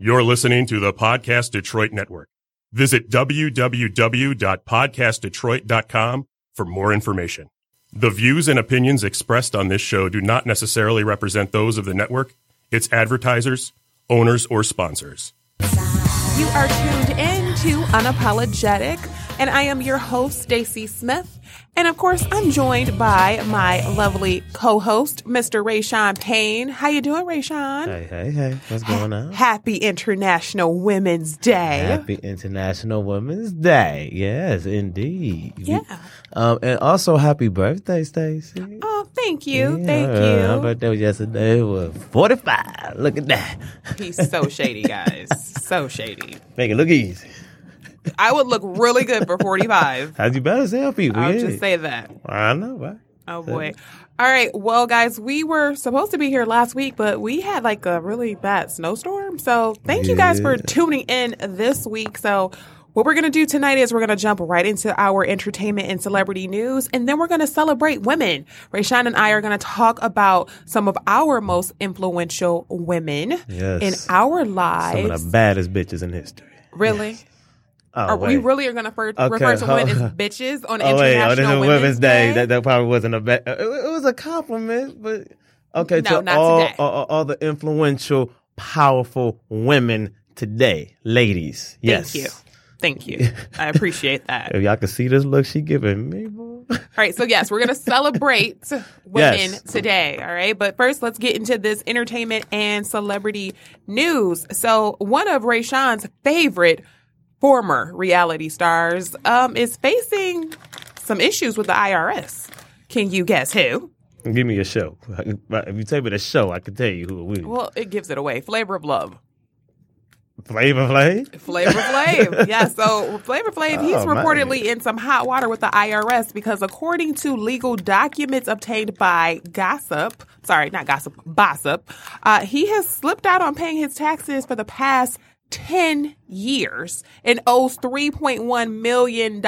You're listening to the Podcast Detroit Network. Visit www.podcastdetroit.com for more information. The views and opinions expressed on this show do not necessarily represent those of the network, its advertisers, owners, or sponsors. You are tuned in to Unapologetic, and I am your host, Stacie Smith. And of course, I'm joined by my lovely co-host, Mr. Rayshawn Payne. How you doing, Rayshawn? Hey, hey, hey. What's going on? Happy International Women's Day. Happy International Women's Day. Yes, indeed. Yeah. Um, and also happy birthday, Stacie. Oh, thank you. Yeah, Thank My you. birthday was yesterday. It was 45. Look at that. He's so shady, guys. so shady. Make it look easy. I would look really good for 45. How'd you better tell people? I'll yeah. just say that. I know, right? Oh boy. All right. Well, guys, we were supposed to be here last week, but we had like a really bad snowstorm. So thank you guys for tuning in this week. So what we're going to do tonight is we're going to jump right into our entertainment and celebrity news, and then we're going to celebrate women. Rayshawn and I are going to talk about some of our most influential women Yes. in our lives. Some of the baddest bitches in history. really? Oh, Or we really are going to refer, Okay, refer to women as bitches on Oh, wait. International Oh, this is Women's, Women's Day? Day. That, that probably wasn't a bad. Uh, it, it was a compliment, but okay. No, to all, all, all the influential, powerful women today, ladies. Yes. Thank you. Thank you. I appreciate that. If y'all can see this look she giving me, boy. All right, so yes, we're going to celebrate women Yes. today. All right, but first, let's get into this entertainment and celebrity news. So, one of Rayshawn's favorite former reality stars um, is facing some issues with the IRS. Can you guess who? Give me a show. If you tell me the show, I can tell you who it was. Well, it gives it away. Flavor of Love. Flavor Flav. Flavor Flav. yeah, so Flavor Flav, he's Oh, reportedly in some hot water with the IRS because according to legal documents obtained by Gossip, sorry, not Gossip, Bossip, uh, he has slipped out on paying his taxes for the past 10 years and owes $3.1 million.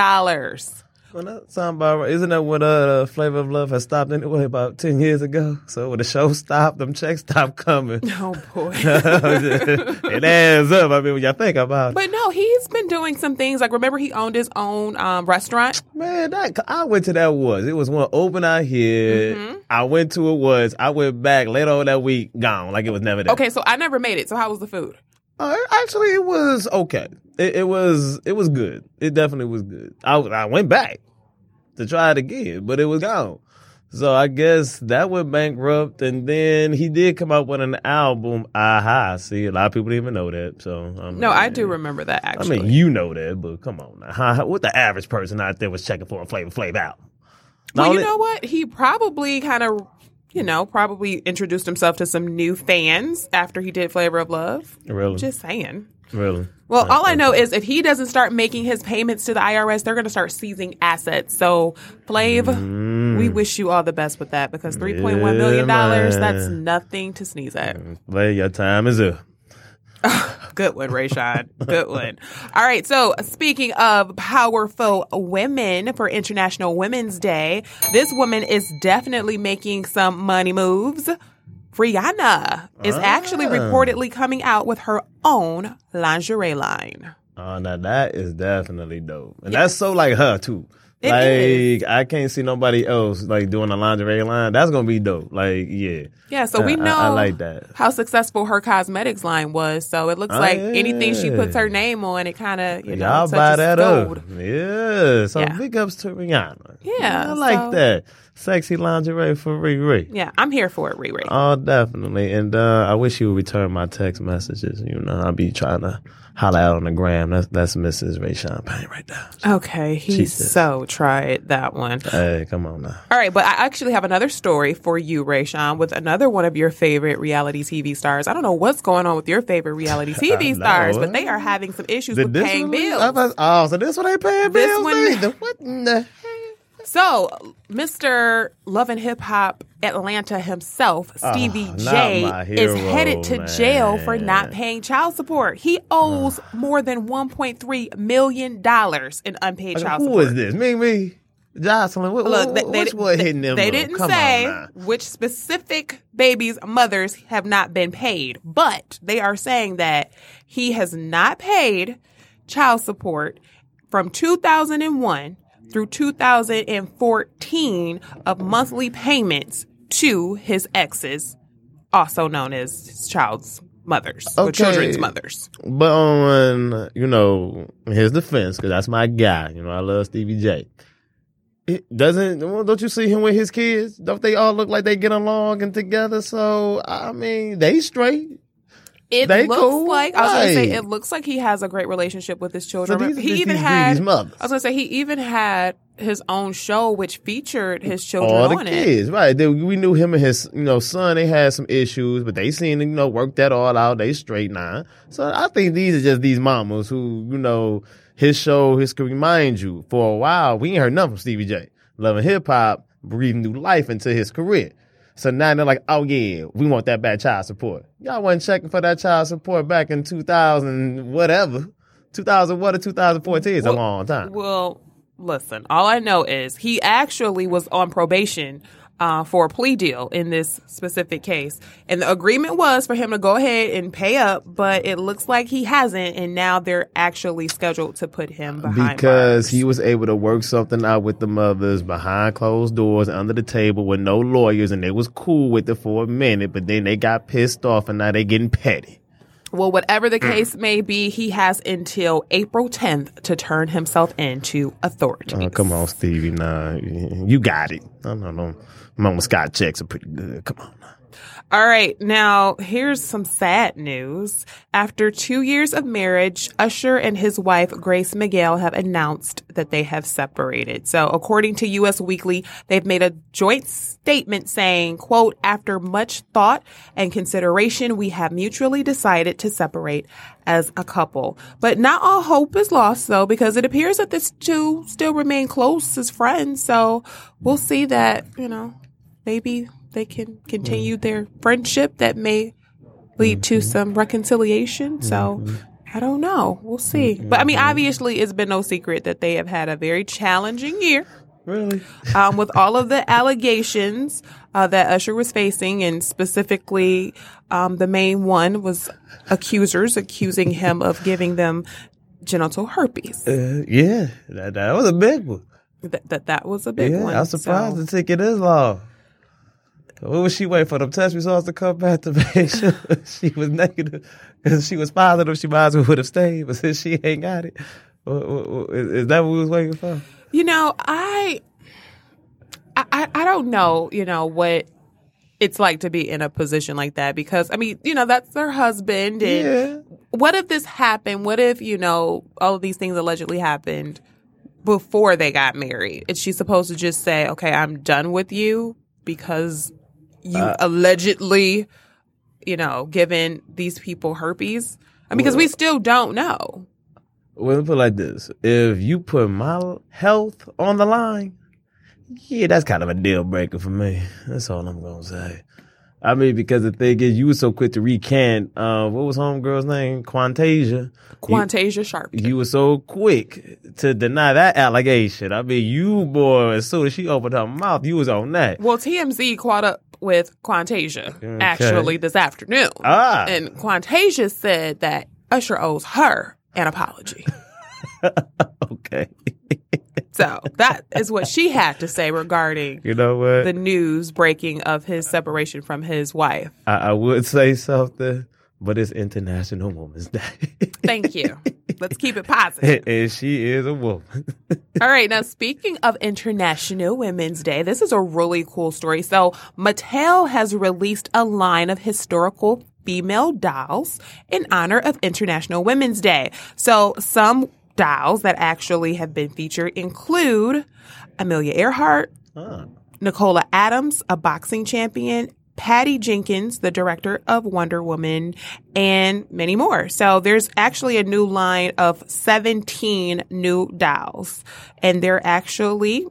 Well, that sound about right. Isn't that what uh, Flavor of Love has stopped anyway about 10 years ago? So when the show stopped, them checks stopped coming. Oh boy. it adds up. I mean, when y'all think about it. but no, he's been doing some things. Like, remember, he owned his own um, restaurant? Man, that I went to that was. It was one open out here. I went to it was. I went back later on that week, gone. Like it was never there. Okay, so I never made it. So, how was the food? Uh, actually, it was okay. It, it was it was good. It definitely was good. I I went back to try it again, but it was gone. So I guess that went bankrupt, and then he did come out with an album. Aha! See, a lot of people didn't even know that. So um, No, I do remember that Actually, I mean, you know that, but come on now. What the average person out there was checking for a Flavor Flav album? Well, you know what? He probably kind of, you know, probably introduced himself to some new fans after he did Flavor of Love. Really? Just saying. really? Well, all I know is if he doesn't start making his payments to the IRS, they're going to start seizing assets. So, Flav, we wish you all the best with that because $3.1 million, Mm. Yeah, that's nothing to sneeze at. Well, your time is up. Good one, Rayshawn. Good one. All right. So, speaking of powerful women for International Women's Day, this woman is definitely making some money moves. Rihanna is actually Ah. reportedly coming out with her own lingerie line. Oh, now that is definitely dope, and that's so like her too. It like is. I can't see nobody else like doing a lingerie line. That's gonna be dope. Like yeah, Yeah, so we I- I- know I like that. how successful her cosmetics line was. So it looks Oh, like anything she puts her name on, it kind of you know y'all buy that gold. up. Yeah, so Yeah. big ups to Rihanna. Yeah, I like so- that sexy lingerie for Riri. Yeah, I'm here for it, Riri. Oh, definitely. And uh, I wish you would return my text messages. You know, I'll be trying to holler out on the gram. That's that's Mrs. Ray Champagne right there. Okay, he Jesus. so tried that one. Hey, come on now. All right, but I actually have another story for you, Ray Rayshawn, with another one of your favorite reality TV stars. I don't know what's going on with your favorite reality TV stars, but eh? they are having some issues with this paying one- bills. I was- oh, so this one ain't paying This bills? one- either. What in the So, Mr. Love and Hip Hop Atlanta himself, ah, Stevie not J, my is headed to jail for not paying child support. He owes ah. more than $1.3 million in unpaid child Who support. Who is this? Me, me. Joseline, what, Look, they, what, they, what they- hitting them? they up? didn't Come say which specific babies' mothers have not been paid, but they are saying that he has not paid child support from 2001 through 2014 of monthly payments to his exes, also known as his child's mothers or children's mothers. But on you know his defense, because that's my guy. You know I love Stevie J. It doesn't well, don't you see him with his kids? Don't they all look like they get along and together? So I mean, they straight. It They looks cool, like I was to say it looks like he has a great relationship with his So children. these he just even these had. I was gonna say he even had his own show which featured his children all the on it. kids, right? They, we knew him and his, you know, son. They had some issues, but they seemed to, you know, work that all out. They straight now. So I think these are just these mamas who, you know, his show, his could remind you, for a while we ain't heard nothing from Stevie J. Loving hip hop, breathing new life into his career. So now they're like, oh yeah, we want that bad child support. Y'all wasn't checking for that child support back in 2000, whatever. 2000 what or 2014 is a long time. Well, listen, all I know is he actually was on probation uh, for a plea deal in this specific case. And the agreement was for him to go ahead and pay up, but it looks like he hasn't. And now they're actually scheduled to put him behind because bars. he was able to work something out with the mothers behind closed doors under the table with no lawyers and they was cool with it for a minute but then they got pissed off and now they getting petty Well, whatever the case may be, he has until April 10th to turn himself into authorities. oh come on stevie nah you got it i don't know mama scott checks are pretty good come on. All right, now here's some sad news. After two years of marriage, Usher and his wife, Grace Miguel, have announced that they have separated. So according to US Weekly, they've made a joint statement saying, quote, after much thought and consideration, we have mutually decided to separate as a couple. But not all hope is lost though, because it appears that these two still remain close as friends. So we'll see that, you know, maybe they can continue their friendship that may lead to some reconciliation. So I don't know. We'll see. But I mean, obviously, it's been no secret that they have had a very challenging year really um, with all of the allegations uh, that Usher was facing, and specifically, um, the main one was accusers accusing him of giving them genital herpes. uh, yeah that, that was a big one That that, that was a big yeah one. i'm surprised So- the ticket is long what was she waiting for them test results to come back to make sure she was negative? If she was positive, she might as well would have stayed. But since she ain't got it, is that what we was waiting for? You know, I, I, I- I don't know. You know what it's like to be in a position like that because I mean, you know, that's their husband. And Yeah. what if this happened? What if you know all of these things allegedly happened before they got married? Is she supposed to just say, "Okay, I'm done with you" because you Uh, allegedly, you know, given these people herpes? I mean, because we still don't know. Well, let me put it like this: If you put my health on the line, yeah, that's kind of a deal breaker for me. That's all I'm gonna say. I mean, because the thing is, you were so quick to recant. Uh, what was homegirl's name? Quantasia. Quantasia Sharp. You were so quick to deny that allegation. I mean, you boy, as soon as she opened her mouth, you was on that. Well, TMZ caught up with Quantasia actually this afternoon. Ah. And Quantasia said that Usher owes her an apology. Okay. So that is what she had to say regarding you know what? the news breaking of his separation from his wife. I, I would say something, but it's International Women's Day. Thank you. Let's keep it positive. and she is a woman. All right. Now, speaking of International Women's Day, this is a really cool story. So, Mattel has released a line of historical female dolls in honor of International Women's Day. So, some dolls that actually have been featured include Amelia Earhart, Ah. Nicola Adams, a boxing champion, Patty Jenkins, the director of Wonder Woman, and many more. So there's actually a new line of 17 new dolls and they're actually,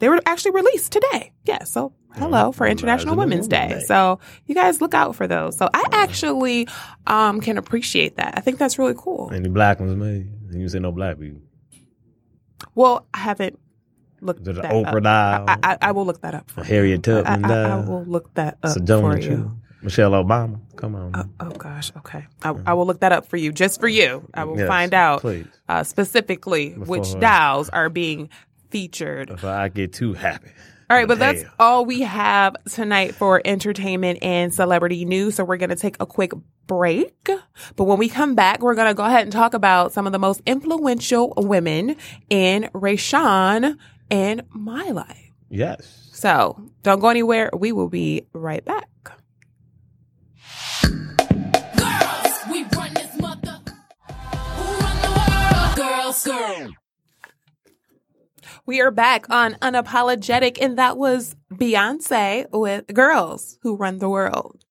they were actually released today. Yeah. So hello for International Women's Day. Day. So you guys look out for those. So I actually, um, can appreciate that. I think that's really cool. Any black ones made? You say no black people. Well, I haven't look The that Oprah up. dial. I, I, I will look that up for you. Harriet Tubman I, I will look that up Sedona for you. Michelle Obama. Come on. Oh, oh gosh, okay. I, I will look that up for you, just for you. I will Yes, find out uh, specifically which dials are being featured. Before I get too happy. All right, but that's all we have tonight for entertainment and celebrity news. So we're going to take a quick break. But when we come back, we're going to go ahead and talk about some of the most influential women in Rayshawn and my life. Yes. So don't go anywhere. We will be right back. Girls, we run this mother. Who run the world? Girls, girls. We are back on Unapologetic, and that was Beyonce with Girls Who Run the World.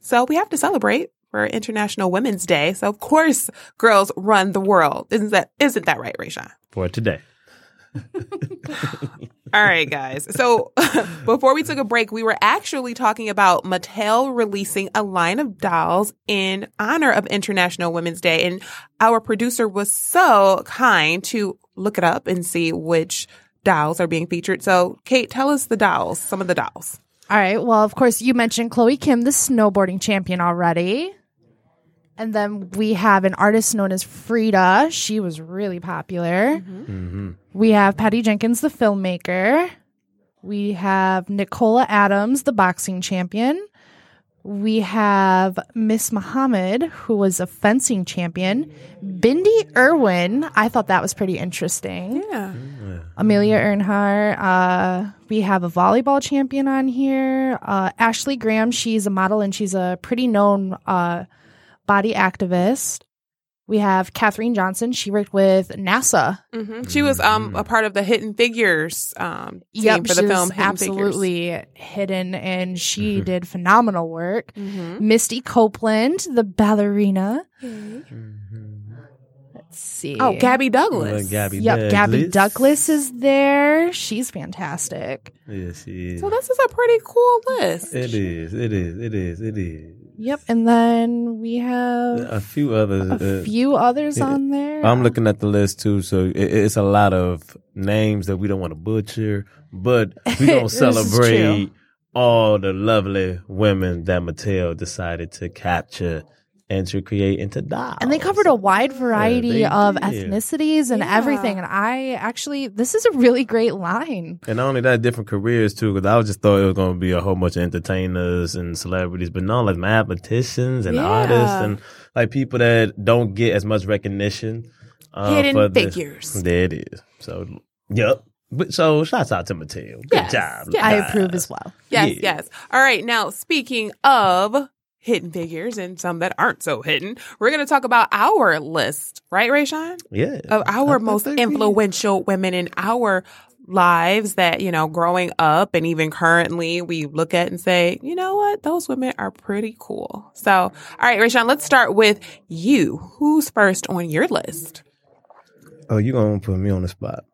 So we have to celebrate for International Women's Day. So of course, girls run the world. Isn't that isn't that right, Rayshawn? For today. All right, guys. So before we took a break, we were actually talking about Mattel releasing a line of dolls in honor of International Women's Day. And our producer was so kind to look it up and see which dolls are being featured. So, Kate, tell us the dolls, some of the dolls. All right. Well, of course, you mentioned Chloe Kim, the snowboarding champion, already. And then we have an artist known as Frida. She was really popular. We have Patty Jenkins, the filmmaker. We have Nicola Adams, the boxing champion. We have Miss Muhammad, who was a fencing champion. Bindi Irwin. I thought that was pretty interesting. Yeah. Amelia Earhart. Uh, we have a volleyball champion on here. Uh, Ashley Graham. She's a model and she's a pretty known uh, body activist. We have Katherine Johnson. She worked with NASA. hmm She was um a part of the Hidden Figures um team Yep, for the film Hidden absolutely hidden, and she did phenomenal work. Figures. Misty Copeland, the ballerina. Let's see. Oh, Gabby Douglas. Uh, Gabby Yep, Gabby Douglas. Douglas is there. She's fantastic. Yes, she is. So this is a pretty cool list. It is. It is. It is. It is. Yep, and then we have A few others. a uh, few others yeah. on there. I'm looking at the list too, so it, it's a lot of names that we don't want to butcher, but we don't celebrate all the lovely women that Mattel decided to capture and to create into dolls. and they covered a wide variety they of did. ethnicities and Yeah. everything. And I actually, this is a really great line. And not only that, different careers too, because I just thought it was going to be a whole bunch of entertainers and celebrities, but no, like mathematicians and Yeah. artists and like people that don't get as much recognition. Uh, Hidden for the- figures. There it is. So, yep. But so, shouts out to Mattel. Good Yes. job. Yes. I approve as well. Yes, Yeah. yes. All right. Now, speaking of hidden figures and some that aren't so hidden, we're going to talk about our list, right, Rayshawn? Yeah. Of our most influential women in our lives that, you know, growing up and even currently we look at and say, you know what? Those women are pretty cool. So, all right, Rayshawn, let's start with you. Who's first on your list? Oh, you're gonna put me on the spot.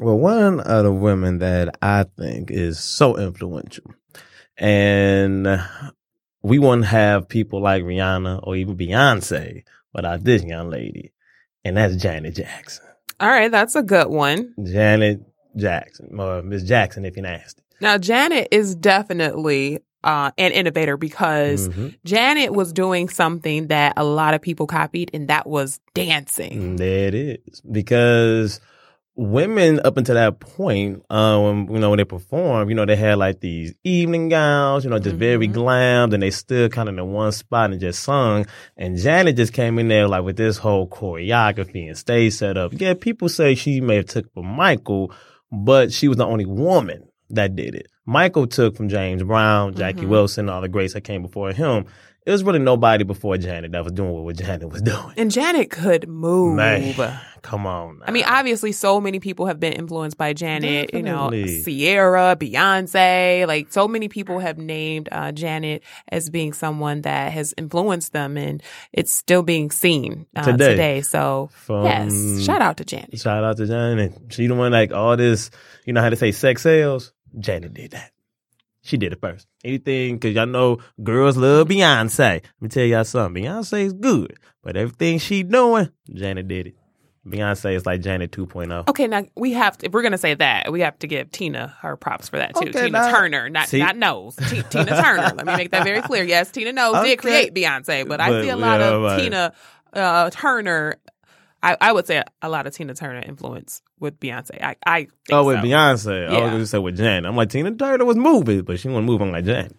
Well, one of the women that I think is so influential, and we wouldn't have people like Rihanna or even Beyonce without this young lady, and that's Janet Jackson. All right, that's a good one. Janet Jackson, or Miss Jackson, if you're nasty. Now, Janet is definitely uh, an innovator because Mhm. Janet was doing something that a lot of people copied, and that was dancing. Mm, There it is. Because women up until that point, um, you know, when they perform, you know, they had like these evening gowns, you know, just very Mhm. glammed and they stood kind of in one spot and just sung. And Janet just came in there like with this whole choreography and stage setup. Yeah, people say she may have took from Michael, but she was the only woman that did it. Michael took from James Brown, Jackie Mhm. Wilson, all the greats that came before him. It was really nobody before Janet that was doing what Janet was doing. And Janet could move. Man, come on. I mean, obviously, so many people have been influenced by Janet. You know, Definitely. Ciara, Beyonce. Like, so many people have named uh, Janet as being someone that has influenced them, and it's still being seen uh, Today. today. So, From- yes, shout out to Janet. Shout out to Janet. She the one like all this, you know how to say sex sales? Janet did that. She did it first. Anything, cause y'all know girls love Beyonce. Let me tell y'all something. Beyonce's good, but everything she doing, Janet did it. Beyonce is like Janet oh. 2.0. Okay, now we have to, if we're gonna say that, we have to give Tina her props for that too. Okay, Tina now- Turner, not See- not Knowles. T- Tina Turner. Let me make that very clear. Yes, Tina Knowles Okay. did create Beyonce, but I But, see a lot yeah, of right. Tina uh, Turner. I, I would say a lot of Tina Turner influence with Beyonce. I, I think Oh, with so. Beyonce. I Yeah. was going to say with Janet. I'm like, Tina Turner was moving, but she wasn't moving like Janet.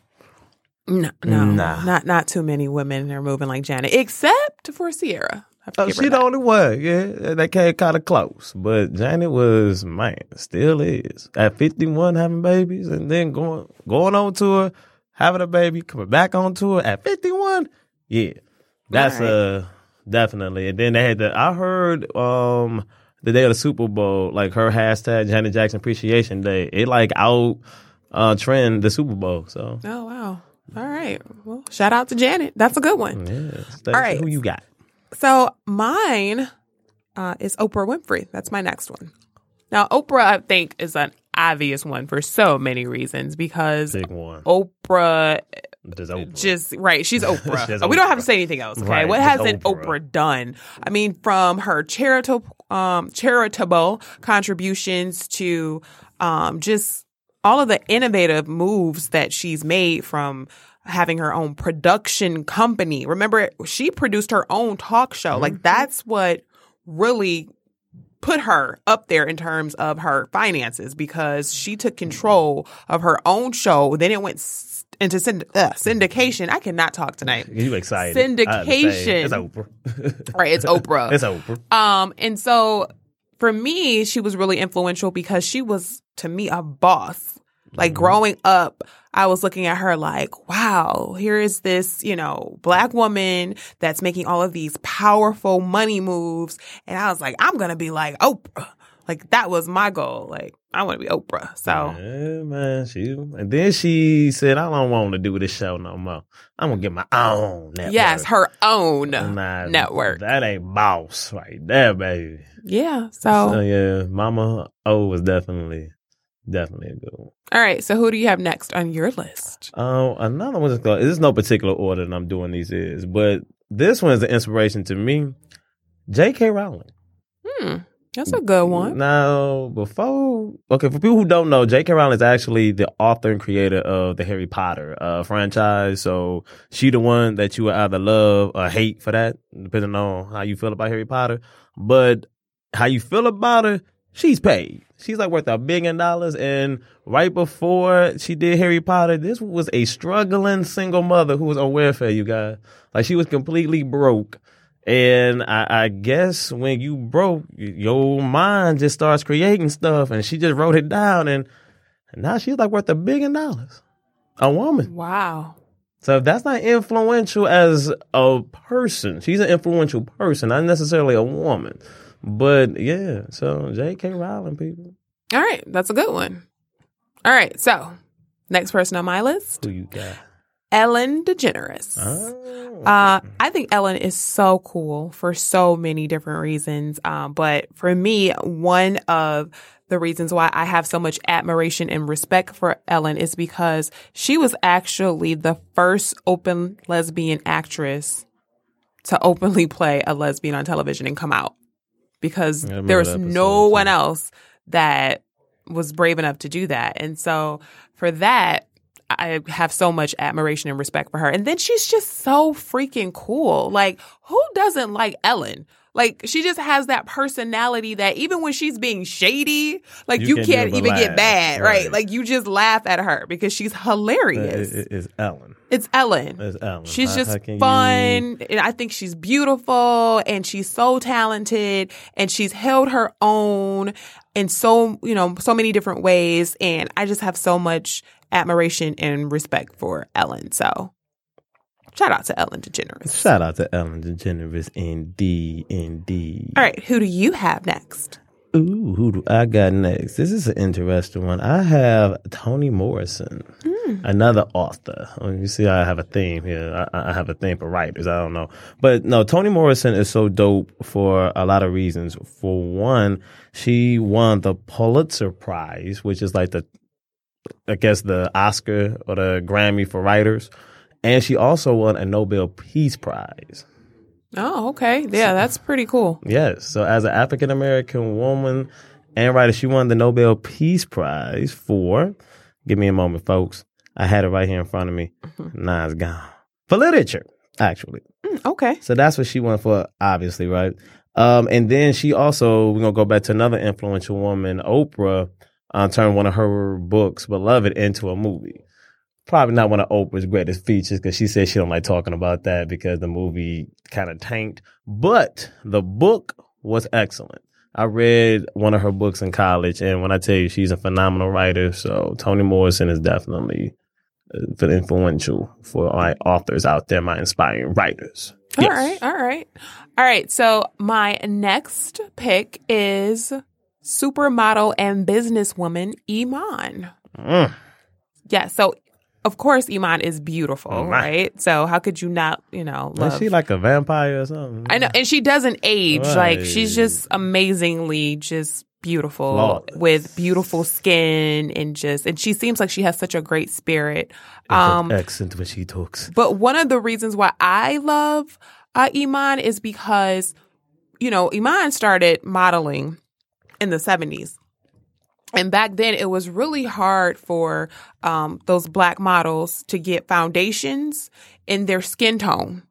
No, no, Nah. not not too many women are moving like Janet, except for Ciara. I have to Oh, she the only one. Yeah, they came kind of close. But Janet was, man, still is. At 51, having babies, and then going going on tour, having a baby, coming back on tour at 51. Yeah, that's right. uh definitely. And then they had the, I heard um the day of the Super Bowl, like her hashtag Janet Jackson Appreciation Day, it like out uh trend the Super Bowl. So, Oh wow! All right. Well, shout out to Janet. That's a good one. yeah. Stacie, All right. Who you got? So mine uh, is Oprah Winfrey. That's my next one. Now, Oprah, I think, is an obvious one for so many reasons because. Oprah Just Oprah. just right. She's Oprah. She's we don't have to say anything else. Okay, Right, what just hasn't Oprah. Oprah. done? I mean, from her charitable um, charitable contributions to um, just all of the innovative moves that she's made from having her own production company. Remember, she produced her own talk show. Mm-hmm. Like that's what really put her up there in terms of her finances because she took control of her own show. Then it went into synd- uh, syndication. I cannot talk tonight. You excited? Syndication. It's Oprah. Right, it's Oprah. it's Oprah. Um, and so for me, she was really influential because she was to me a boss. Like mm-hmm. growing up, I was looking at her like, wow, here is this, you know, black woman that's making all of these powerful money moves. And I was like, I'm going to be like Oprah. Like that was my goal. Like I want to be Oprah. So Yeah, man. She and then she said, "I don't want to do this show no more. I'm gonna get my own network." yes, her own Nah, network. That ain't boss right there, baby. Yeah. So So, yeah, Mama O was definitely, definitely a good one. all right. So who do you have next on your list? Um, another one is called. There's no particular order that I'm doing these is, but this one is an inspiration to me. J.K. Rowling. Hmm. That's a good one. Now, before okay, for people who don't know, J.K. Rowling is actually the author and creator of the Harry Potter uh, franchise. So she the one that you would either love or hate for that, depending on how you feel about Harry Potter. But how you feel about her, she's paid. She's like worth a billion dollars. And right before she did Harry Potter, this was a struggling single mother who was on welfare. You guys, like she was completely broke. And I, I guess when you broke, your mind just starts creating stuff, and she just wrote it down, and, and now she's like worth a billion dollars, a woman. Wow. So if that's not influential as a person, she's an influential person, not necessarily a woman. But yeah, so J.K. Rowling, people, All right, that's a good one. All right, so next person on my list, who you got? Ellen DeGeneres. Oh. Uh, I think Ellen is so cool for so many different reasons. Um, but for me, one of the reasons why I have so much admiration and respect for Ellen is because she was actually the first open lesbian actress to openly play a lesbian on television and come out because Yeah, I remember there was no one else that was brave enough to do that. And so for that, I have so much admiration and respect for her. And then she's just so freaking cool. Like, who doesn't like Ellen? Like, she just has that personality that even when she's being shady, like, You you, do but even get laugh. mad, right. Right. Like, you just laugh at her because she's uh, hilarious. It- it- it's Ellen. it's Ellen. It's Ellen. She's How- just how can you- fun. And I think she's beautiful and she's so talented and she's held her own in so, you know, so many different ways. And I just have so much admiration and respect for Ellen. So shout out to Ellen DeGeneres. Shout out to Ellen DeGeneres, indeed, indeed. All right. Who do you have next? Ooh, who do I got next? This is an interesting one. I have Toni Morrison, hmm. another author. You see, I have a theme here. I, I have a theme for writers. I don't know, but no, Toni Morrison is so dope for a lot of reasons. For one, she won the Pulitzer Prize, which is like the, I guess the Oscar or the Grammy for writers, and she also won a Nobel Peace Prize. Oh, okay. Yeah, that's pretty cool. Yes. So as an African American woman and writer, she won the Nobel Peace Prize for. Give me a moment, folks. I had it right here in front of me. Nah, it's gone. For literature, actually. Mm, okay. So that's what she won for, obviously, right? Um, and then she also, we're gonna go back to another influential woman, Oprah, uh, turned one of her books, Beloved, into a movie. Probably not one of Oprah's greatest features because she said she don't like talking about that because the movie kind of tanked. But the book was excellent. I read one of her books in college, and when I tell you she's a phenomenal writer, so Toni Morrison is definitely uh, influential for my authors out there, my inspiring writers. All Yes. right, all right. All right. So my next pick is supermodel and businesswoman Iman. Mm. Yeah, so of course Iman is beautiful, Right. right? So how could you not, you know, Is she like a vampire or something? I know, and she doesn't age. Like she's just amazingly just beautiful with beautiful skin and just and she seems like she has such a great spirit. Um accent when she talks. but one of the reasons why I love uh, Iman is because you know, Iman started modeling in the 70s. And back then, it was really hard for um, those black models to get foundations in their skin tone.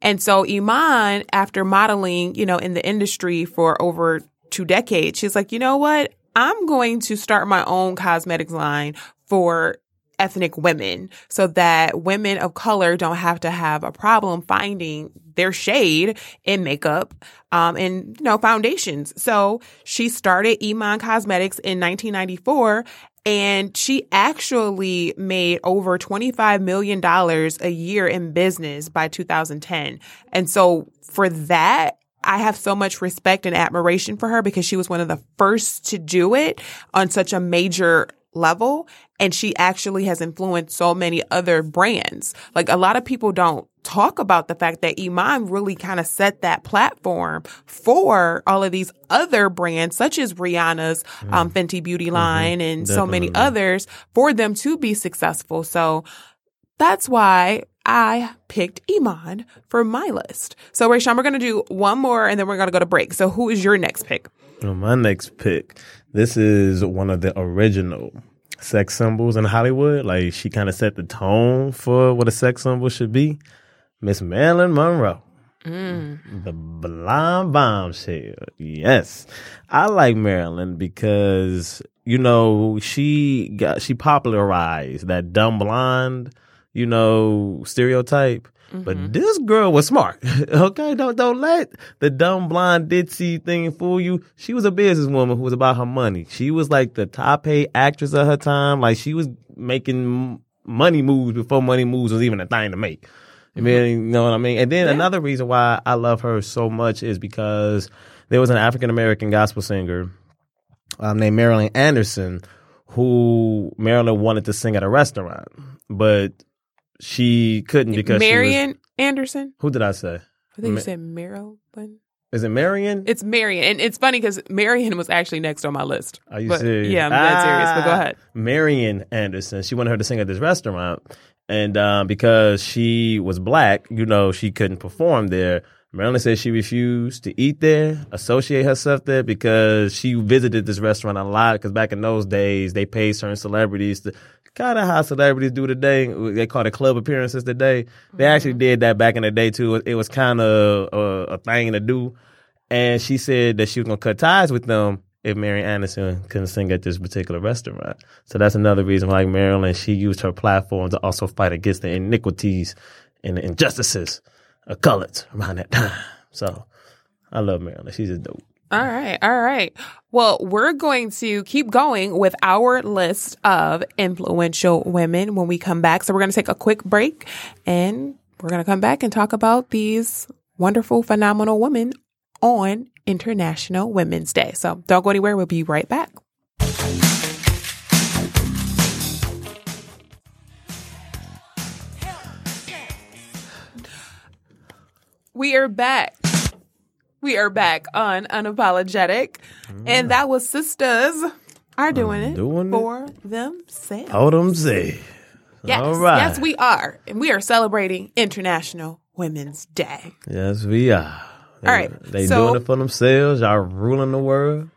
And so, Iman, after modeling, you know, in the industry for over two decades, she's like, you know what? I'm going to start my own cosmetics line for ethnic women so that women of color don't have to have a problem finding their shade in makeup um, and you know foundations. So she started iman cosmetics in 1994 and she actually made over $25 million a year in business by 2010 and so for that I have so much respect and admiration for her because she was one of the first to do it on such a major level. And she actually has influenced so many other brands. Like a lot of people don't talk about the fact that Iman really kind of set that platform for all of these other brands, such as Rihanna's um, Fenty Beauty line and so many others for them to be successful. So that's why I picked Iman for my list. So, Rayshawn, we're going to do one more and then we're going to go to break. So, who is your next pick? Well, my next pick. This is one of the original sex symbols in Hollywood. Like she kind of set the tone for what a sex symbol should be. Miss Marilyn Monroe. Mm. The blonde bombshell. Yes. I like Marilyn because, you know, she got, she popularized that dumb blonde, you know, stereotype. But this girl was smart. okay, don't don't let the dumb blonde ditzy thing fool you. She was a businesswoman who was about her money. She was like the top paid actress of her time. Like she was making money moves before money moves was even a thing to make. I mean, you know what I mean? And then another reason why I love her so much is because there was an African American gospel singer um, named Marilyn Anderson who Marilyn wanted to sing at a restaurant, but she couldn't because was- Marian Anderson? who did I say? I think Ma- you said Marilyn. Is it Marian? It's Marian. And it's funny because Marian was actually next on my list. Are you but, serious? Yeah, I'm dead serious. But go Ah, ahead. Marian Anderson. She wanted her to sing at this restaurant, and um, because she was black, you know, she couldn't perform there. Marilyn said she refused to eat there, associate herself there, because she visited this restaurant a lot. Because back in those days, they paid certain celebrities to kind of how celebrities do today. They call it club appearances today. They actually mm-hmm. did that back in the day too. It was kind of a, a thing to do. And she said that she was gonna cut ties with them if Mary Anderson couldn't sing at this particular restaurant. So that's another reason why like Marilyn, she used her platform to also fight against the iniquities and the injustices of colors around that time. So I love Marilyn. She's a dope. All right. All right. Well, we're going to keep going with our list of influential women when we come back. So we're going to take a quick break and we're going to come back and talk about these wonderful, phenomenal women on International Women's Day. So don't go anywhere. We'll be right back. We are back. We are back on Unapologetic. And mm. that was Sisters are doing it doing it. for themselves. Hold them say. Yes, All right. yes, we are. And we are celebrating International Women's Day. Yes, we are. They, All right, They so- doing it for themselves. Y'all ruling the world.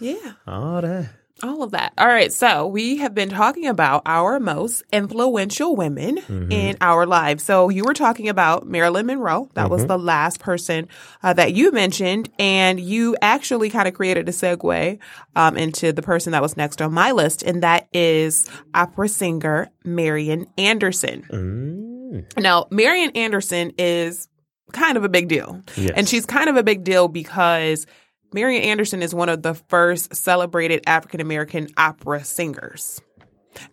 Yeah. All that. All of that. All right. So we have been talking about our most influential women Mm-hmm. in our lives. So you were talking about Marilyn Monroe. That Mm-hmm. was the last person uh, that you mentioned. And you actually kind of created a segue um, into the person that was next on my list. And that is opera singer Marian Anderson. Mm. Now, Marian Anderson is kind of a big deal. Yes. And she's kind of a big deal because Marian Anderson is one of the first celebrated African American opera singers.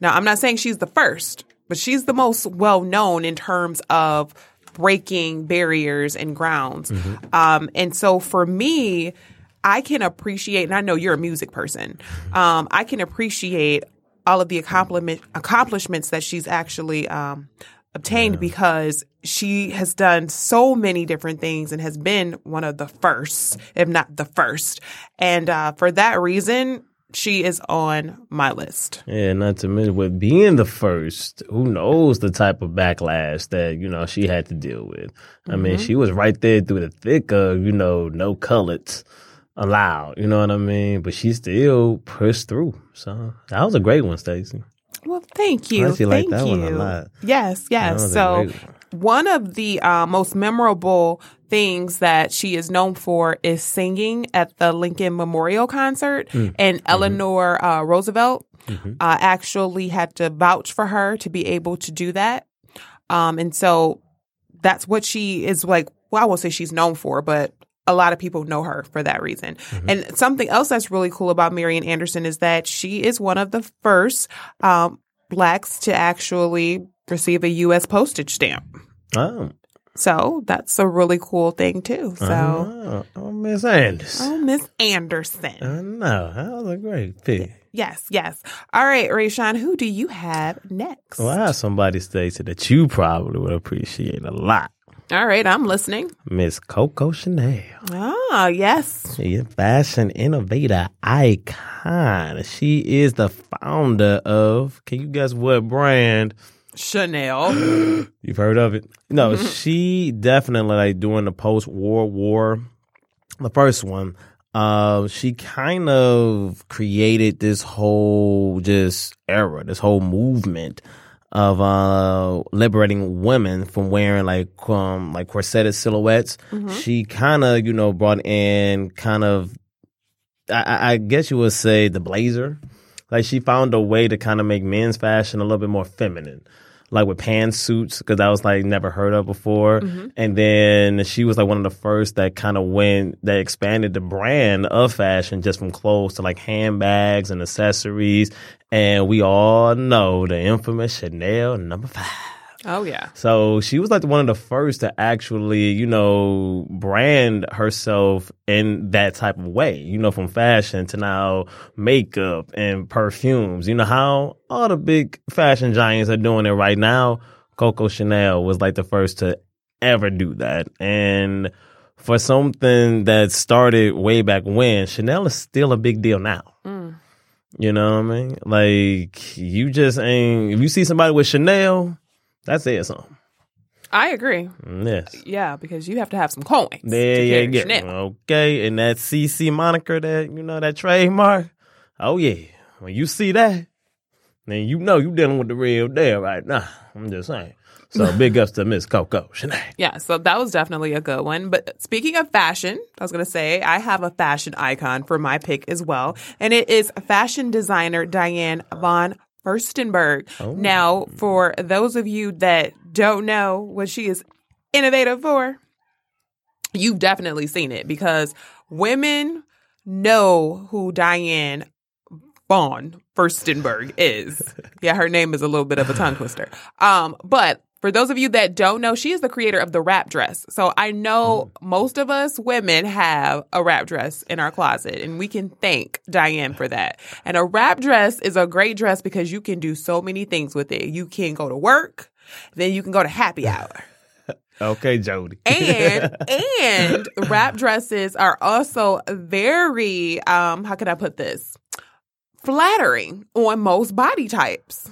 Now, I'm not saying she's the first, but she's the most well known in terms of breaking barriers and grounds. Um, and so for me, I can appreciate, and I know you're a music person, um, I can appreciate all of the accomplishment, accomplishments that she's actually um, obtained because she has done so many different things and has been one of the first, if not the first. And uh, for that reason, she is on my list. Yeah, not to mention with being the first, who knows the type of backlash that, you know, she had to deal with. I mean, Mm-hmm. she was right there through the thick of, you know, no colors allowed, you know what I mean? But she still pushed through. So that was a great one, Stacie. Well, thank you. I actually like thank that you. one a lot. Yes, yes. So, one of the uh, most memorable things that she is known for is singing at the Lincoln Memorial Concert, Mm. and Mm-hmm. Eleanor uh, Roosevelt uh, actually had to vouch for her to be able to do that. Um, and so that's what she is like. Well, I won't say she's known for, but a lot of people know her for that reason. And something else that's really cool about Marian Anderson is that she is one of the first um, blacks to actually receive a U.S. postage stamp. Oh, So that's a really cool thing too. So, oh, oh Miss Anderson. oh, Miss Anderson. I know. That was a great pick. Yes, yes. All right, Rayshawn, who do you have next? Well, I have somebody, Stacie, that you probably would appreciate a lot. All right, I'm listening. Miss Coco Chanel. Ah, yes. She a fashion innovator icon. She is the founder of, can you guess what brand? Chanel. You've heard of it? No, she definitely like during the post war war, the first one. Uh, she kind of created this whole just era, this whole movement of uh liberating women from wearing like um like corseted silhouettes. She kind of you know brought in kind of I- I, I guess you would say the blazer. Like she found a way to kind of make men's fashion a little bit more feminine, like with pantsuits, because that was like never heard of before. Mm-hmm. And then she was like one of the first that kind of went that expanded the brand of fashion just from clothes to like handbags and accessories. And we all know the infamous Chanel number five. Oh yeah. So she was like one of the first to actually, you know, brand herself in that type of way, you know, from fashion to now makeup and perfumes. You know how all the big fashion giants are doing it right now. Coco Chanel was like the first to ever do that. And for something that started way back when, Chanel is still a big deal now. Mm. You know what I mean? Like you just ain't if you see somebody with Chanel, that's it something. I agree. Yes. Yeah, because you have to have some coins. There to you carry go. Chanel. Okay, and that CC moniker that you know that trademark. Oh yeah, when you see that, then you know you dealing with the real deal right now. I'm just saying. So big ups to Miss Coco Chanel. Yeah, so that was definitely a good one. But speaking of fashion, I was going to say I have a fashion icon for my pick as well, and it is fashion designer Diane von Furstenberg. Now, for those of you that don't know what she is innovative for, you've definitely seen it because women know who Diane von Furstenberg is. yeah, her name is a little bit of a tongue twister. Um, but for those of you that don't know, she is the creator of the wrap dress. So I know most of us women have a wrap dress in our closet, and we can thank Diane for that. And a wrap dress is a great dress because you can do so many things with it. You can go to work, then you can go to happy hour. Okay, Jody. and and wrap dresses are also very um how can I put this? Flattering on most body types.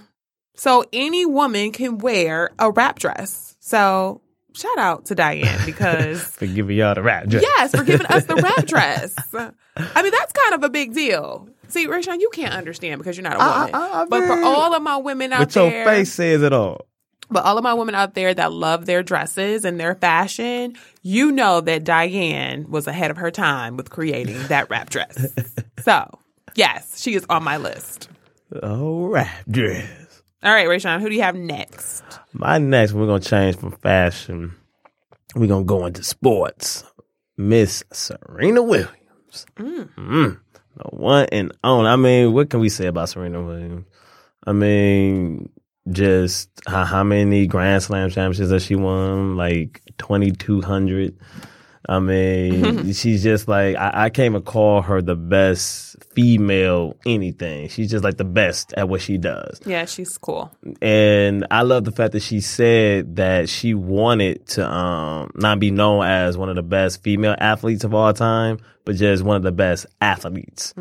So any woman can wear a wrap dress. So shout out to Diane because For giving y'all the rap. dress. yes, for giving us the wrap dress. I mean, that's kind of a big deal. See, Rashawn, you can't understand because you're not a woman. I- I but for all of my women out But your there, face says it all. but all of my women out there that love their dresses and their fashion, you know that Diane was ahead of her time with creating that wrap dress. so, yes, she is on my list. Oh, wrap dress. All right, Rashawn, who do you have next? My next, we're gonna change from fashion. We're gonna go into sports. Miss Serena Williams. Mm. The one and only. I mean, what can we say about Serena Williams? I mean, just how, how many Grand Slam championships has she won? Like twenty two hundred. I mean, she's just like I, I can't even call her the best female anything. She's just like the best at what she does. Yeah, she's cool. And I love the fact that she said that she wanted to um, not be known as one of the best female athletes of all time, but just one of the best athletes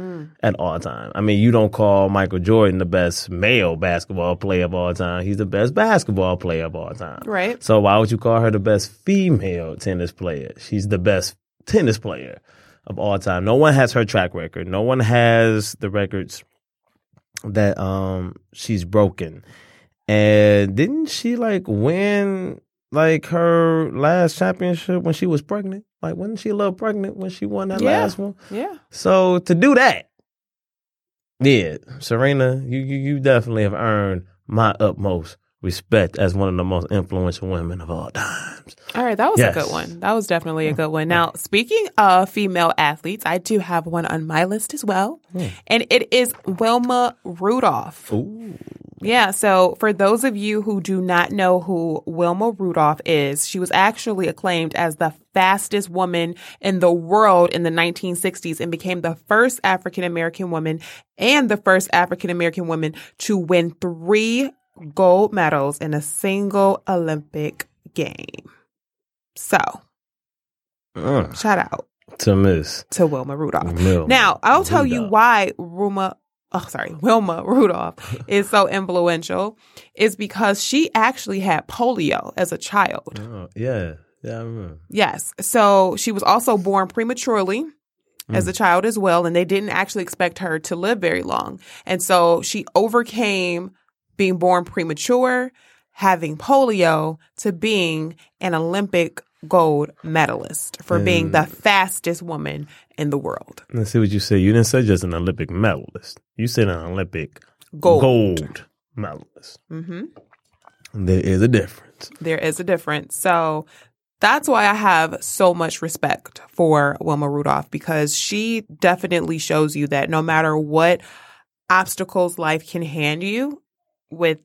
at all time. I mean, you don't call Michael Jordan the best male basketball player of all time. He's the best basketball player of all time. Right. So why would you call her the best female tennis player? She's the best tennis player of all time. No one has her track record. No one has the records that um she's broken. And didn't she like win like her last championship when she was pregnant? Like wasn't she a little pregnant when she won that Yeah. last one? Yeah. So to do that, yeah, Serena, you, you you definitely have earned my utmost respect as one of the most influential women of all times. All right, that was Yes. a good one. That was definitely a good one. Now, speaking of female athletes, I do have one on my list as well, hmm. and it is Wilma Rudolph. Ooh. Yeah, so for those of you who do not know who Wilma Rudolph is, she was actually acclaimed as the fastest woman in the world in the 1960s and became the first African American woman and the first African American woman to win three gold medals in a single Olympic game. So, Uh, shout out to Miss to Wilma Rudolph. Wilma Now, I'll tell you why Ruma, oh, sorry, Wilma Rudolph is so influential is because she actually had polio as a child. Oh, yeah, yeah, I remember. Yes. So she was also born prematurely as a mm. child as well, and they didn't actually expect her to live very long. And so she overcame being born premature, having polio, to being an Olympic gold medalist for being the fastest woman in the world. Let's see what you said. You didn't say just an Olympic medalist. You said an Olympic Gold. gold medalist. hmm There is a difference. there is a difference. So that's why I have so much respect for Wilma Rudolph because she definitely shows you that no matter what obstacles life can hand you with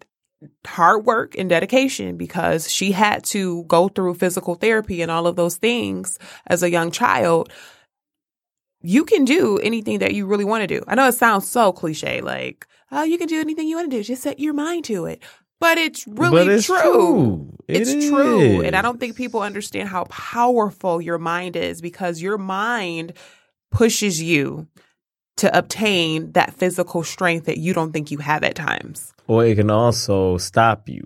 hard work and dedication because she had to go through physical therapy and all of those things as a young child you can do anything that you really want to do. I know it sounds so cliche like oh you can do anything you want to do just set your mind to it. But it's really but it's true. true. It It's true. And I don't think people understand how powerful your mind is because your mind pushes you to obtain that physical strength that you don't think you have at times. Or it can also stop you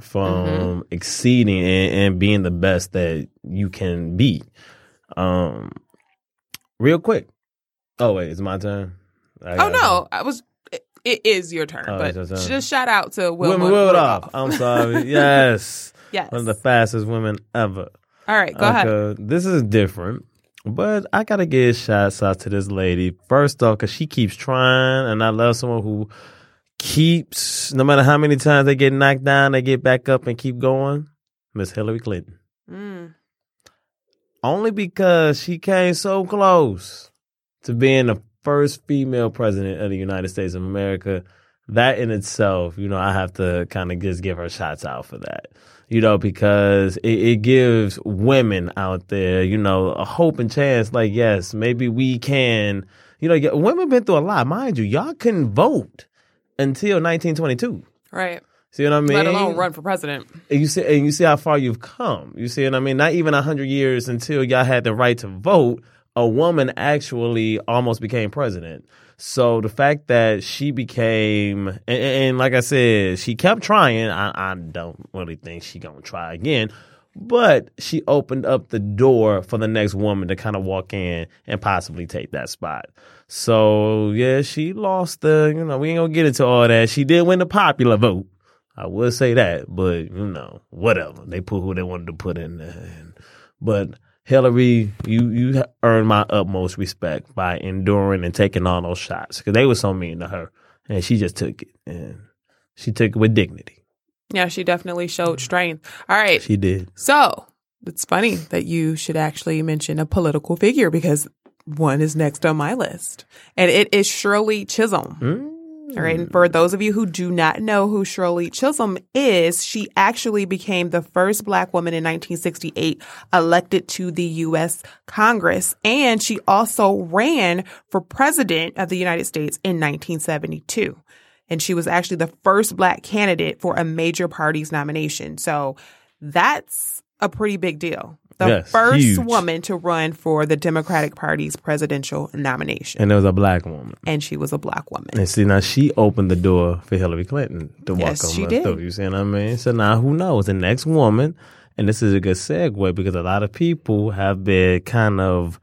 from Mm-hmm. exceeding and, and being the best that you can be. Um, real quick. Oh wait, it's my turn. I Oh no, I was it, it is your turn, Oh, but your turn. just shout out to Wilma Rudolph. Rudolph. I'm sorry. yes, yes. one of the fastest women ever. All right, go ahead. This is different, but I gotta give shots out to this lady. First off, because she keeps trying, and I love someone who keeps, no matter how many times they get knocked down, they get back up and keep going. Miss Hillary Clinton. Mm. Only because she came so close to being the first female president of the United States of America. That in itself, you know, I have to kind of just give her shots out for that. You know, because it, it gives women out there, you know, a hope and chance. Like, yes, maybe we can. You know, women been through a lot, mind you. Y'all couldn't vote until 1922. Right. See what I mean? Let alone run for president. And you see, and you see how far you've come. You see what I mean? Not even a hundred years until y'all had the right to vote, a woman actually almost became president. So the fact that she became, and, and like I said, she kept trying. I, I don't really think she gonna try again, But she opened up the door for the next woman to kind of walk in and possibly take that spot. So yeah, she lost the. You know, we ain't gonna get into all that. She did win the popular vote. I would say that, but you know, whatever. They put who they wanted to put in there. But Hillary, you you earned my utmost respect by enduring and taking all those shots because they were so mean to her, and she just took it and she took it with dignity. Yeah, she definitely showed strength. All right. She did. So it's funny that you should actually mention a political figure because one is next on my list, and it is Shirley Chisholm. Mm. All right. And for those of you who do not know who Shirley Chisholm is, she actually became the first black woman in 1968 elected to the U.S. Congress. And she also ran for president of the United States in 1972. And she was actually the first black candidate for a major party's nomination. So that's a pretty big deal. The Yes, first huge. woman to run for the Democratic Party's presidential nomination. And there was a black woman. And she was a black woman. And see, now she opened the door for Hillary Clinton to Yes, walk on she did. through. You see what I mean? So now who knows? The next woman, and this is a good segue because a lot of people have been kind of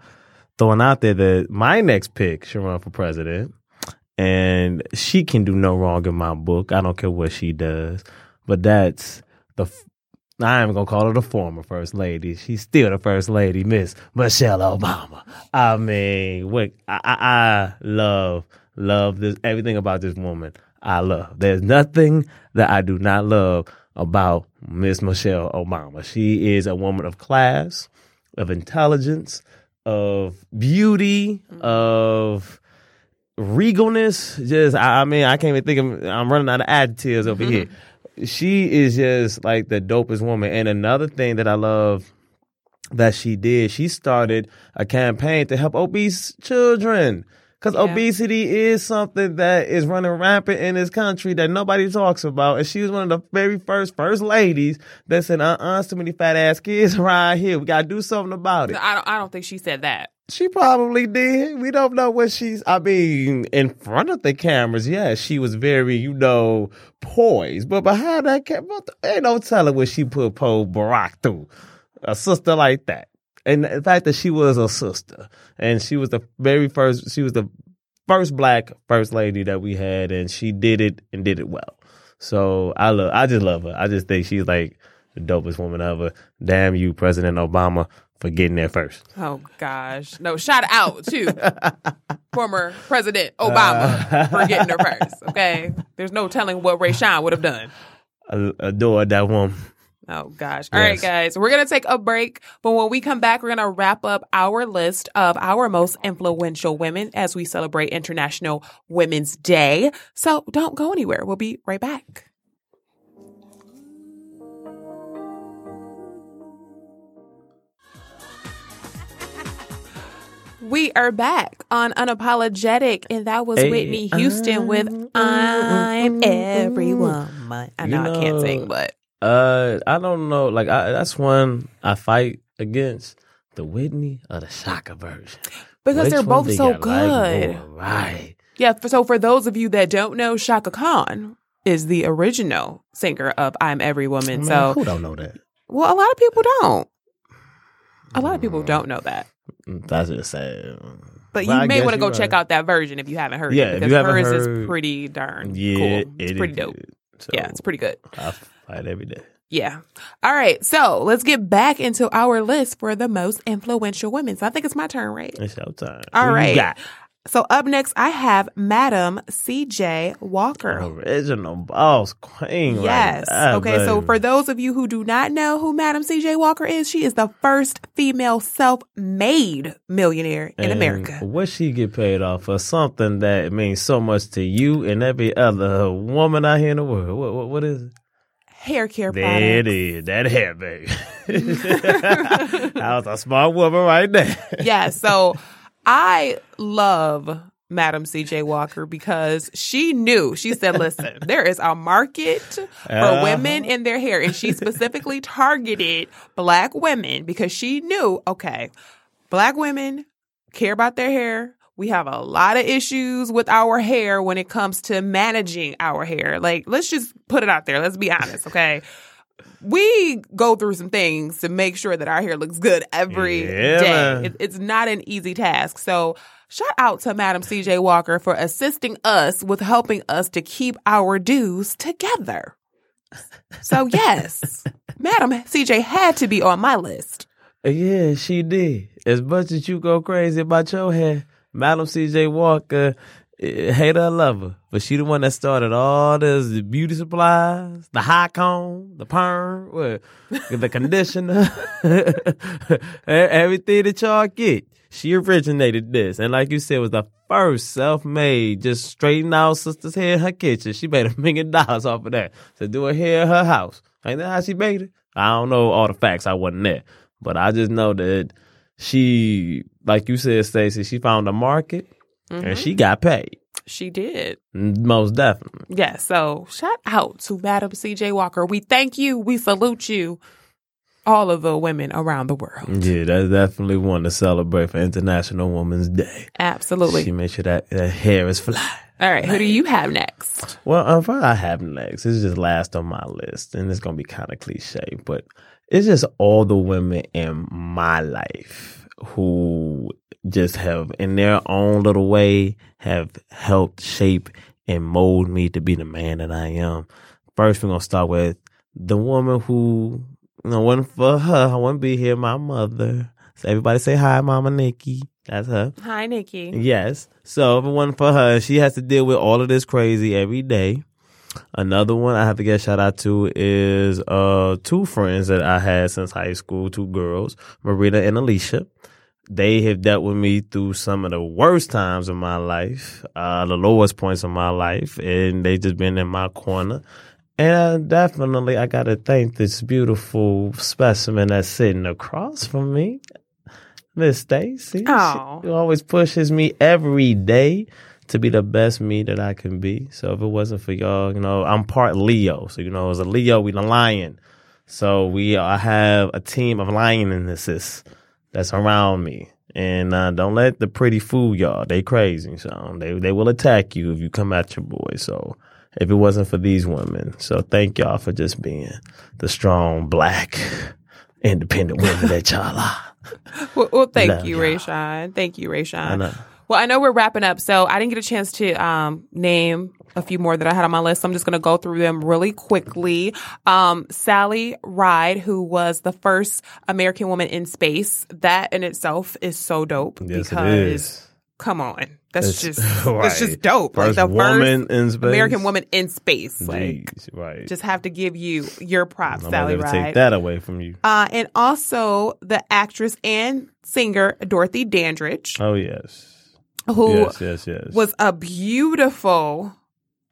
throwing out there that my next pick should run for president. And she can do no wrong in my book. I don't care what she does. But that's the f- I am gonna call her the former first lady. She's still the first lady, Miss Michelle Obama. I mean, what I, I, I love, love this everything about this woman. I love. There's nothing that I do not love about Miss Michelle Obama. She is a woman of class, of intelligence, of beauty, of regalness. Just, I, I mean, I can't even think of. I'm running out of adjectives over mm-hmm. here. She is just like the dopest woman. And another thing that I love that she did, she started a campaign to help obese children. Because Yeah. obesity is something that is running rampant in this country that nobody talks about. And she was one of the very first first ladies that said, uh uh, so many fat ass kids right here. We got to do something about it. I don't, I don't think she said that. She probably did. We don't know what she's. I mean, in front of the cameras, yeah, she was very, you know, poised. But behind that camera, ain't no telling what she put Poe Barack through. A sister like that, and the fact that she was a sister, and she was the very first. She was the first black first lady that we had, and she did it and did it well. So I love. I just love her. I just think she's like the dopest woman ever. Damn you, President Obama, for getting there first. Oh gosh, no! Shout out to former President Obama for getting there first. Okay, there's no telling what Ray Sean would have done. I adore that woman. Oh gosh. All right, Yes. guys. We're going to take a break, but when we come back, we're going to wrap up our list of our most influential women as we celebrate International Women's Day. So don't go anywhere. We'll be right back. We are back on Unapologetic, and that was Hey, Whitney Houston with mm-hmm. I'm mm-hmm. Every Woman. I know, I can't sing, but Uh, I don't know. Like I, that's one I fight against the Whitney or the Chaka version. because Which they're both so like good. right? Yeah, so for those of you that don't know, Chaka Khan is the original singer of I'm Every Woman. Man, so, who don't know that? well, a lot of people don't. A lot of people don't know that. Mm, That's just sad. But you I may want to go check right. out that version if you haven't heard Yeah, it. Because hers is pretty darn Yeah, cool. It's it pretty is dope. So, Yeah, it's pretty good. I fight every day. Yeah. All right. So let's get back into our list for the most influential women. So I think it's my turn, right? It's your time. All got? So up next, I have Madam C.J. Walker. Original boss queen. right Yes. okay. So for those of you who do not know who Madam C.J. Walker is, she is the first female self-made millionaire in And America. What she get paid off for something that means so much to you and every other woman out here in the world. What what, what is it? Hair care products. it is. That hair, baby. that was a smart woman right there. yeah. So I love Madam C.J. Walker because she knew. She said, "Listen, there is a market for Uh-huh. women in their hair," and she specifically targeted black women because she knew, okay, black women care about their hair. We have a lot of issues with our hair when it comes to managing our hair. Like, let's just put it out there. Let's be honest, okay? we go through some things to make sure that our hair looks good every day. Yeah, man. It, it's not an easy task. So shout out to Madam CJ Walker for assisting us with helping us to keep our dues together. So yes, Madam CJ had to be on my list. Yeah, she did. As much as you go crazy about your hair, Madam C.J. Walker, eh, hater or lover, but she the one that started all this the beauty supplies, the high comb, the perm, what, the conditioner, everything that y'all get. She originated this, and like you said, was the first self-made, just straighten out sister's hair in her kitchen. She made a million dollars off of that to do her hair in her house. Ain't that how she made it? I don't know all the facts. I wasn't there, but I just know that she, like you said, Stacie, she found a market and she got paid. She did. Most definitely. Yeah. So shout out to Madam CJ Walker. We thank you. We salute you. All of the women around the world. Yeah, that's definitely one to celebrate for International Women's Day. Absolutely. She made sure that, that hair is fly. All right. Who do you have next? Well, um, what I have next is just last on my list, and it's gonna be kind of cliche, but it's just all the women in my life who just have, in their own little way, have helped shape and mold me to be the man that I am. First, we're gonna start with the woman who, you know, wasn't for her, I wouldn't be here. My mother. So everybody say hi, Mama Nikki. That's her. Hi, Nikki. Yes. So if it wasn't for her, she has to deal with all of this crazy every day. Another one I have to get a shout out to is uh two friends that I had since high school, two girls, Marita and Alicia. They have dealt with me through some of the worst times of my life, uh, the lowest points of my life, and they just been in my corner. And definitely, I gotta thank this beautiful specimen that's sitting across from me, Miss Stacie. Aw. She always pushes me every day to be the best me that I can be. So if it wasn't for y'all, you know, I'm part Leo. So you know, as a Leo, we the lion. So we I have a team of lionesses that's around me. And uh, don't let the pretty fool y'all. They crazy. So they they will attack you if you come at your boy. So if it wasn't for these women. So thank y'all for just being the strong black independent women that y'all are. Well, well thank Love you, y'all. Rayshawn. Thank you, I Rayshawn. Well, I know we're wrapping up, so I didn't get a chance to um, name a few more that I had on my list. So I'm just going to go through them really quickly. Um, Sally Ride, who was the first American woman in space, that in itself is so dope. Yes, because, it is. Come on, that's It's- just right. that's just dope. First like the woman first in space. American woman in space. Like, Jeez, right. just have to give you your props, I'm Sally Ride. take that away from you. Uh, and also the actress and singer Dorothy Dandridge, Oh yes. Who yes, yes, yes. was a beautiful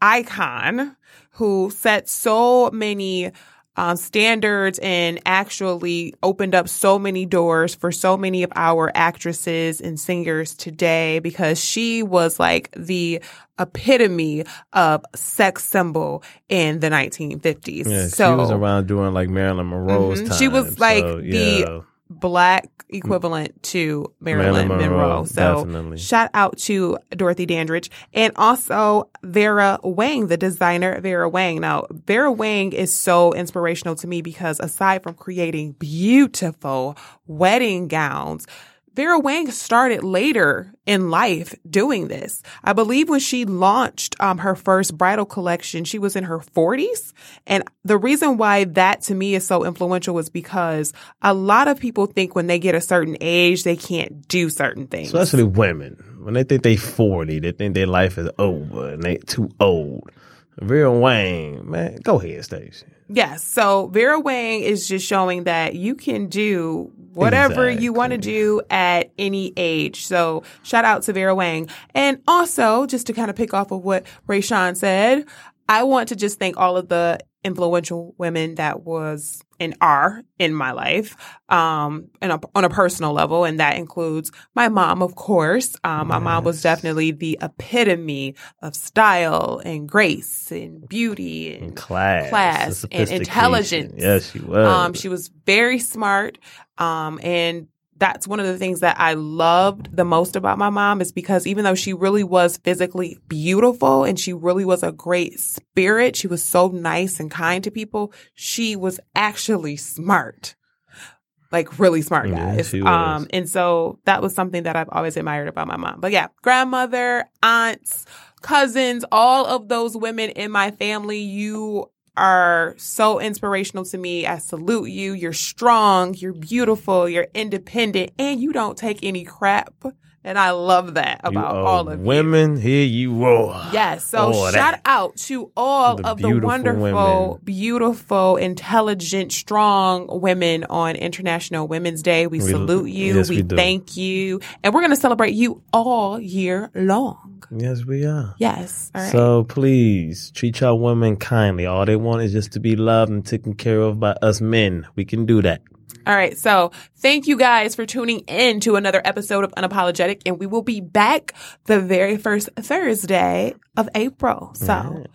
icon who set so many um, standards and actually opened up so many doors for so many of our actresses and singers today because she was like the epitome of sex symbol in the 1950s. yeah, so she was around doing like Marilyn Monroe's Mhm. time. She was like so, the yeah. Black equivalent to Marilyn, Marilyn Monroe. Monroe, So definitely. shout out to Dorothy Dandridge and also Vera Wang, the designer Vera Wang. Now, Vera Wang is so inspirational to me because aside from creating beautiful wedding gowns, Vera Wang started later in life doing this. I believe when she launched um, her first bridal collection, she was in her 40s. And the reason why that to me is so influential was because a lot of people think when they get a certain age, they can't do certain things. especially women when they think they're forty, they think their life is over and they're too old. Vera Wang, man, go ahead, Stacie. Yes. So Vera Wang is just showing that you can do whatever you want to do at any age. So shout out to Vera Wang. And also, just to kind of pick off of what Ray Sean said, I want to just thank all of the influential women that was and are in my life um and a, on a personal level and that includes my mom of course um my mom was definitely the epitome of style and grace and beauty and class, class and intelligence. Yes, she was. um, she was very smart. Um, and that's one of the things that I loved the most about my mom is because even though she really was physically beautiful and she really was a great spirit, she was so nice and kind to people, she was actually smart. Like really smart Yeah, guys. was. Um and so that was something that I've always admired about my mom. But yeah, grandmother, aunts, cousins, all of those women in my family, you are so inspirational to me. I salute you. You're strong, you're beautiful, you're independent, and you don't take any crap. And I love that You about all of you. women, here you are. Yes. So Oh, shout that- out to all The of the wonderful, women. beautiful, intelligent, strong women on International Women's Day. We, We- salute you. yes, we we thank you. And we're going to celebrate you all year long. Yes, we are. Yes. All right. So please treat y'all women kindly. All they want is just to be loved and taken care of by us men. We can do that. All right. So thank you guys for tuning in to another episode of Unapologetic. And we will be back the very first Thursday of April. So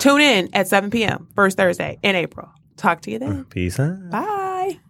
tune in at 7 p.m. first Thursday in April. Talk to you then. Peace out. Bye.